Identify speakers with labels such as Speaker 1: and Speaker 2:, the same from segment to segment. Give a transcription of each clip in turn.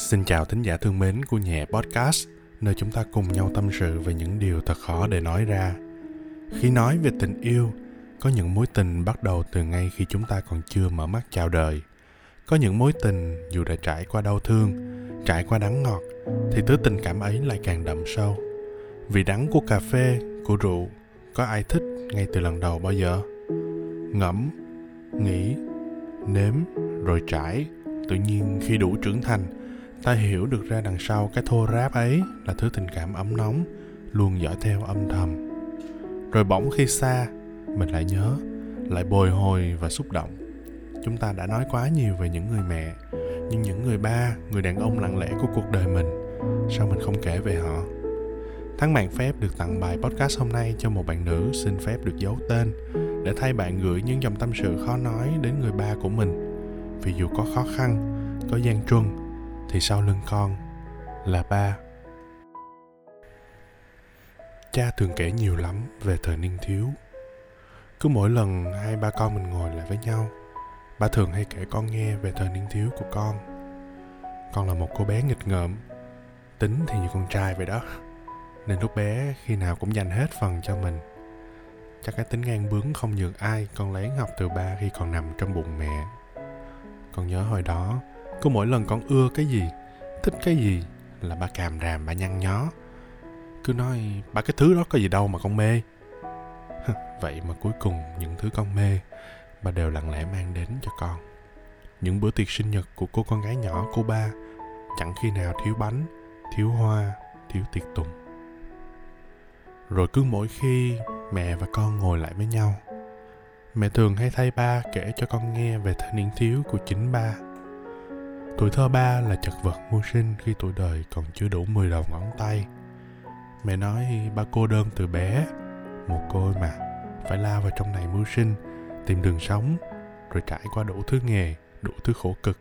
Speaker 1: Xin chào thính giả thương mến của Nhẹ Podcast, nơi chúng ta cùng nhau tâm sự về những điều thật khó để nói ra. Khi nói về tình yêu, có những mối tình bắt đầu từ ngay khi chúng ta còn chưa mở mắt chào đời. Có những mối tình dù đã trải qua đau thương, trải qua đắng ngọt, thì thứ tình cảm ấy lại càng đậm sâu. Vì đắng của cà phê, của rượu, có ai thích ngay từ lần đầu bao giờ? Ngẫm, nghĩ, nếm, rồi trải, tự nhiên khi đủ trưởng thành ta hiểu được ra đằng sau cái thô ráp ấy là thứ tình cảm ấm nóng, luôn dõi theo âm thầm. Rồi bỗng khi xa, mình lại nhớ, lại bồi hồi và xúc động. Chúng ta đã nói quá nhiều về những người mẹ, nhưng những người ba, người đàn ông lặng lẽ của cuộc đời mình, sao mình không kể về họ? Thắng mạng phép được tặng bài podcast hôm nay cho một bạn nữ xin phép được giấu tên để thay bạn gửi những dòng tâm sự khó nói đến người ba của mình. Vì dù có khó khăn, có gian truân thì sau lưng con là ba. Cha thường kể nhiều lắm về thời niên thiếu. Cứ mỗi lần hai ba con mình ngồi lại với nhau, ba thường hay kể con nghe về thời niên thiếu của con. Con là một cô bé nghịch ngợm, tính thì như con trai vậy đó. Nên lúc bé khi nào cũng dành hết phần cho mình. Chắc cái tính ngang bướng không nhường ai con lén học từ ba khi còn nằm trong bụng mẹ. Con nhớ hồi đó cứ mỗi lần con ưa cái gì, thích cái gì là ba càm ràm, ba nhăn nhó. Cứ nói, ba, cái thứ đó có gì đâu mà con mê. Vậy mà cuối cùng những thứ con mê, ba đều lặng lẽ mang đến cho con. Những bữa tiệc sinh nhật của cô con gái nhỏ, cô ba, chẳng khi nào thiếu bánh, thiếu hoa, thiếu tiệc tùng. Rồi cứ mỗi khi mẹ và con ngồi lại với nhau, mẹ thường hay thay ba kể cho con nghe về thanh niên thiếu của chính ba. Tuổi thơ ba là chật vật mưu sinh khi tuổi đời còn chưa đủ 10 đầu ngón tay. Mẹ nói ba cô đơn từ bé, một cô mà, phải lao vào trong này mưu sinh, tìm đường sống, rồi trải qua đủ thứ nghề, đủ thứ khổ cực.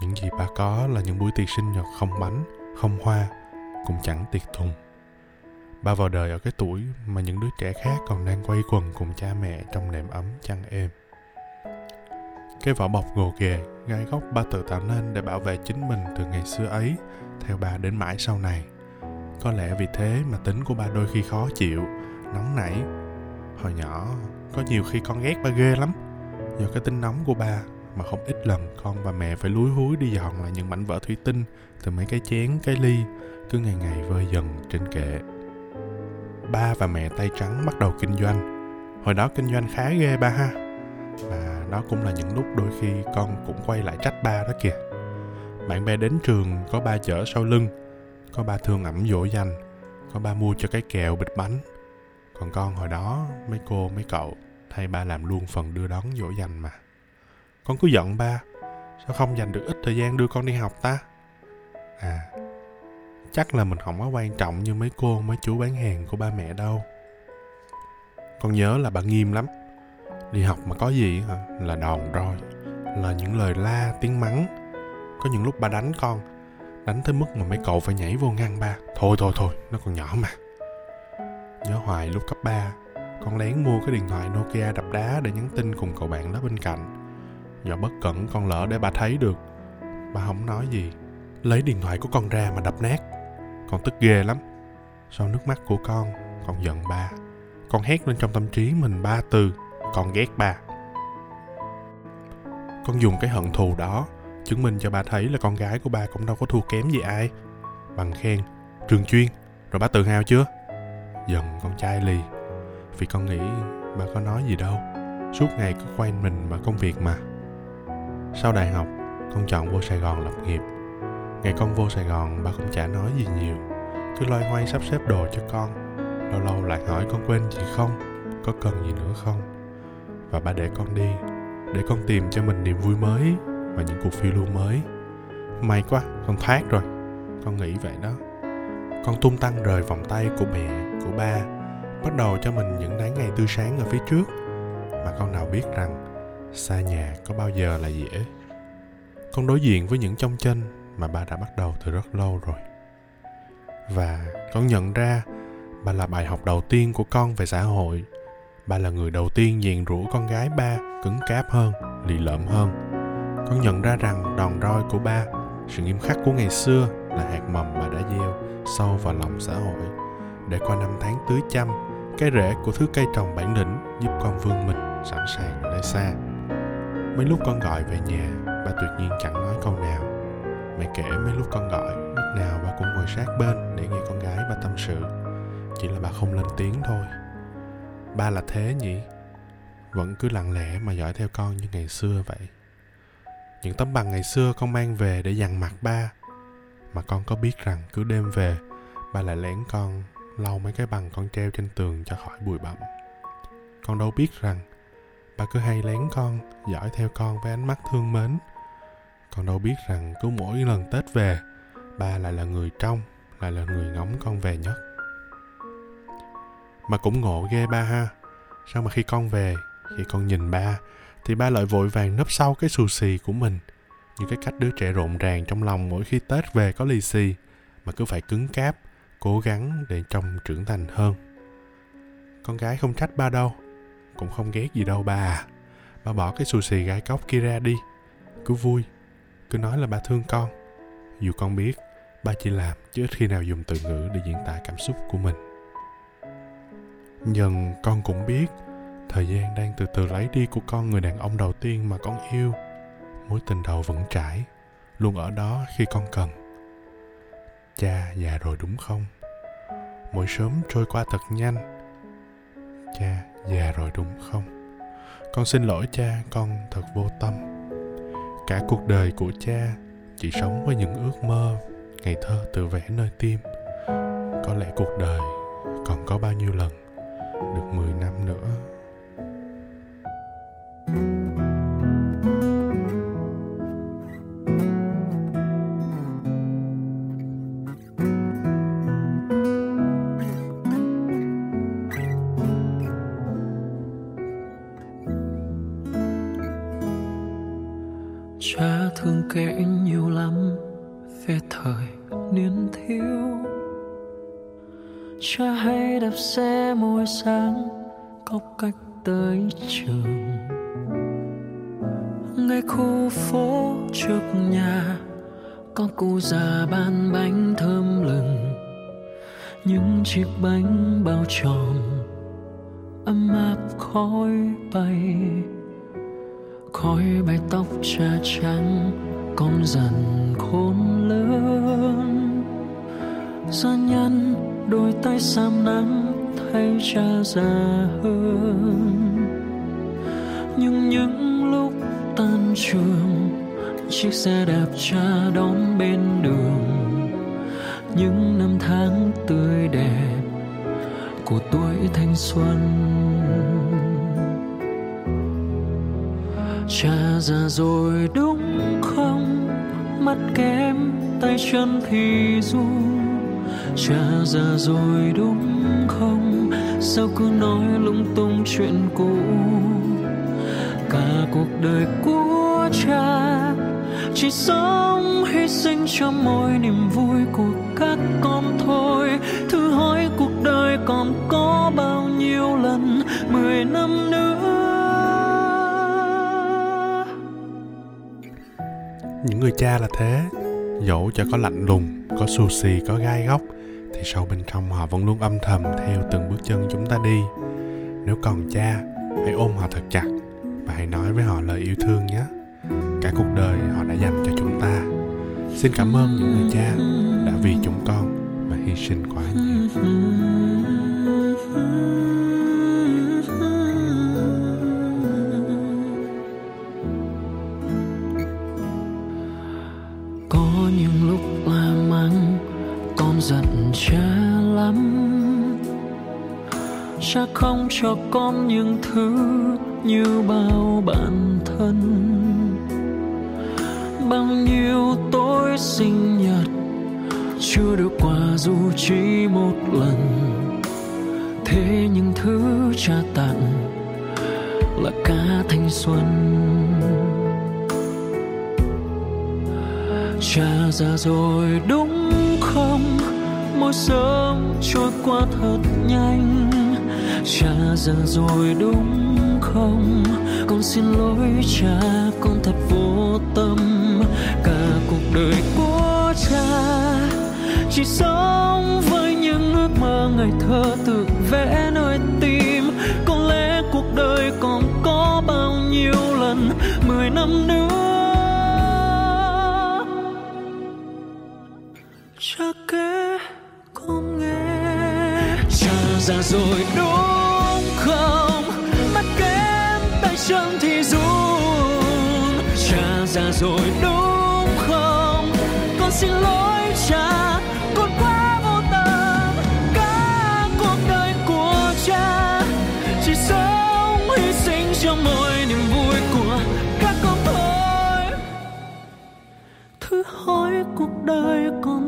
Speaker 1: Những gì ba có là những buổi tiệc sinh nhật không bánh, không hoa, cũng chẳng tiệc thùng. Ba vào đời ở cái tuổi mà những đứa trẻ khác còn đang quay quần cùng cha mẹ trong nệm ấm chăn êm. Cái vỏ bọc gồ ghề, gai góc ba tự tạo nên để bảo vệ chính mình từ ngày xưa ấy, theo bà đến mãi sau này. Có lẽ vì thế mà tính của ba đôi khi khó chịu, nóng nảy. Hồi nhỏ, có nhiều khi con ghét ba ghê lắm. Do cái tính nóng của ba mà không ít lần con và mẹ phải lúi húi đi dọn lại những mảnh vỡ thủy tinh từ mấy cái chén, cái ly, cứ ngày ngày vơi dần trên kệ. Ba và mẹ tay trắng bắt đầu kinh doanh. Hồi đó kinh doanh khá ghê ba ha. Và đó cũng là những lúc đôi khi con cũng quay lại trách ba đó kìa. Bạn bè đến trường, có ba chở sau lưng, có ba thương ẩm dỗ dành, có ba mua cho cái kẹo, bịch bánh. Còn con hồi đó, mấy cô, mấy cậu, thay ba làm luôn phần đưa đón dỗ dành mà. Con cứ giận ba, sao không dành được ít thời gian đưa con đi học ta? À chắc là mình không có quan trọng như mấy cô, mấy chú bán hàng của ba mẹ đâu. Con nhớ là bà nghiêm lắm đi học mà có gì hả? Là đòn roi là những lời la, tiếng mắng. Có những lúc ba đánh con. Đánh tới mức mà mấy cậu phải nhảy vô ngăn ba. Thôi thôi thôi, nó còn nhỏ mà. Nhớ hoài lúc cấp 3 con lén mua cái điện thoại Nokia đập đá để nhắn tin cùng cậu bạn đó bên cạnh. Do bất cẩn, con lỡ để bà thấy được. Bà không nói gì. Lấy điện thoại của con ra mà đập nát. Con tức ghê lắm. Sau nước mắt của con con giận ba. Con hét lên trong tâm trí mình ba từ con ghét ba. Con dùng cái hận thù đó chứng minh cho ba thấy là con gái của ba cũng đâu có thua kém gì ai. Bằng khen, trường chuyên, rồi ba tự hào chưa? Dần con trai lì, vì con nghĩ ba có nói gì đâu. Suốt ngày cứ quay mình vào công việc mà. Sau đại học, con chọn vô sài gòn lập nghiệp. Ngày con vô sài gòn, ba cũng chả nói gì nhiều. Cứ loay hoay sắp xếp đồ cho con, lâu lâu lại hỏi con quên gì không, có cần gì nữa không? Và ba để con đi, để con tìm cho mình niềm vui mới và những cuộc phiêu lưu mới. May quá, con thoát rồi. Con nghĩ vậy đó. Con tung tăng rời vòng tay của mẹ, của ba, bắt đầu cho mình những nắng ngày tươi sáng ở phía trước. Mà con nào biết rằng, xa nhà có bao giờ là dễ con đối diện với những trong chân mà ba đã bắt đầu từ rất lâu rồi. Và con nhận ra ba là bài học đầu tiên của con về xã hội ba là người đầu tiên dèn rũ con gái ba cứng cáp hơn, lì lợm hơn. Con nhận ra rằng đòn roi của ba, sự nghiêm khắc của ngày xưa là hạt mầm bà đã gieo sâu vào lòng xã hội. Để qua năm tháng tưới chăm, cái rễ của thứ cây trồng bản lĩnh giúp con vươn mình sẵn sàng ở nơi xa. Mấy lúc con gọi về nhà, bà tuyệt nhiên chẳng nói câu nào. Mẹ kể mấy lúc con gọi, lúc nào bà cũng ngồi sát bên để nghe con gái bà tâm sự. Chỉ là bà không lên tiếng thôi ba là thế nhỉ? Vẫn cứ lặng lẽ mà dõi theo con như ngày xưa vậy. Những tấm bằng ngày xưa con mang về để dằn mặt ba. Mà con có biết rằng cứ đêm về, ba lại lén con lau mấy cái bằng con treo trên tường cho khỏi bụi bặm. Con đâu biết rằng, ba cứ hay lén con dõi theo con với ánh mắt thương mến. Con đâu biết rằng cứ mỗi lần tết về, ba lại là người trong, lại là người ngóng con về nhất mà cũng ngộ ghê ba ha. Sao mà khi con về, khi con nhìn ba, thì ba lại vội vàng nấp sau cái xù xì của mình. Như cái cách đứa trẻ rộn ràng trong lòng mỗi khi tết về có lì xì, mà cứ phải cứng cáp, cố gắng để trông trưởng thành hơn. Con gái không trách ba đâu, cũng không ghét gì đâu ba à. Ba bỏ cái xù xì gai cóc kia ra đi. Cứ vui, cứ nói là ba thương con. Dù con biết, ba chỉ làm chứ ít khi nào dùng từ ngữ để diễn tả cảm xúc của mình dần con cũng biết, thời gian đang từ từ lấy đi của con người đàn ông đầu tiên mà con yêu. Mối tình đầu vẫn trải, luôn ở đó khi con cần. Cha già rồi đúng không? Mỗi sớm trôi qua thật nhanh. Cha già rồi đúng không? Con xin lỗi cha, con thật vô tâm. Cả cuộc đời của cha chỉ sống với những ước mơ, ngày thơ tự vẽ nơi tim. Có lẽ cuộc đời còn có bao nhiêu lần được 10 năm nữa.
Speaker 2: Cha thương kể nhiều lắm về thời niên thiếu cha hay đạp xe mỗi sáng cốc cách tới trường. Ngay khu phố trước nhà, có cụ già bán bánh thơm lừng. Những chiếc bánh bao tròn, ấm áp khói bay. Khói bay tóc cha trắng con dần khôn gia nhân, đôi tay sam nắng thay cha già hơn. Nhưng những lúc tan trường, chiếc xe đạp cha đón bên đường. Những năm tháng tươi đẹp của tuổi thanh xuân. Cha già rồi đúng không? Mắt kém tay chân thì run cha già rồi đúng không? Sao cứ nói lung tung chuyện cũ? Cả cuộc đời của cha chỉ sống hy sinh cho mỗi niềm vui của các con thôi. Thử hỏi cuộc đời còn có bao nhiêu lần? Mười năm nữa.
Speaker 1: Những người cha là thế. Dẫu cho có lạnh lùng, có xù xì, có gai góc thì sâu bên trong họ vẫn luôn âm thầm theo từng bước chân chúng ta đi. Nếu còn cha, hãy ôm họ thật chặt và hãy nói với họ lời yêu thương nhé. Cả cuộc đời họ đã dành cho chúng ta. Xin cảm ơn những người cha đã
Speaker 2: cho con những thứ như bao bạn thân. Bao nhiêu tối sinh nhật chưa được quà dù chỉ một lần. Thế những thứ cha tặng là cả thanh xuân. Cha già rồi đúng không? Mỗi sớm trôi qua thật nhanh cha già rồi đúng không? Con xin lỗi cha, con thật vô tâm. Cả cuộc cuộc đời của cha chỉ sống với những ước mơ ngày thơ tự vẽ nơi tim. Có lẽ cuộc đời còn có bao nhiêu lần, mười năm nữa. Cha kể con nghe. Cha già rồi đúng chân thì run. Cha già rồi đúng không? Con xin lỗi cha, con quá vô tâm. Cả cuộc đời của cha, chỉ sống hy sinh cho mỗi niềm vui của các con thôi. Thứ hỏi cuộc đời con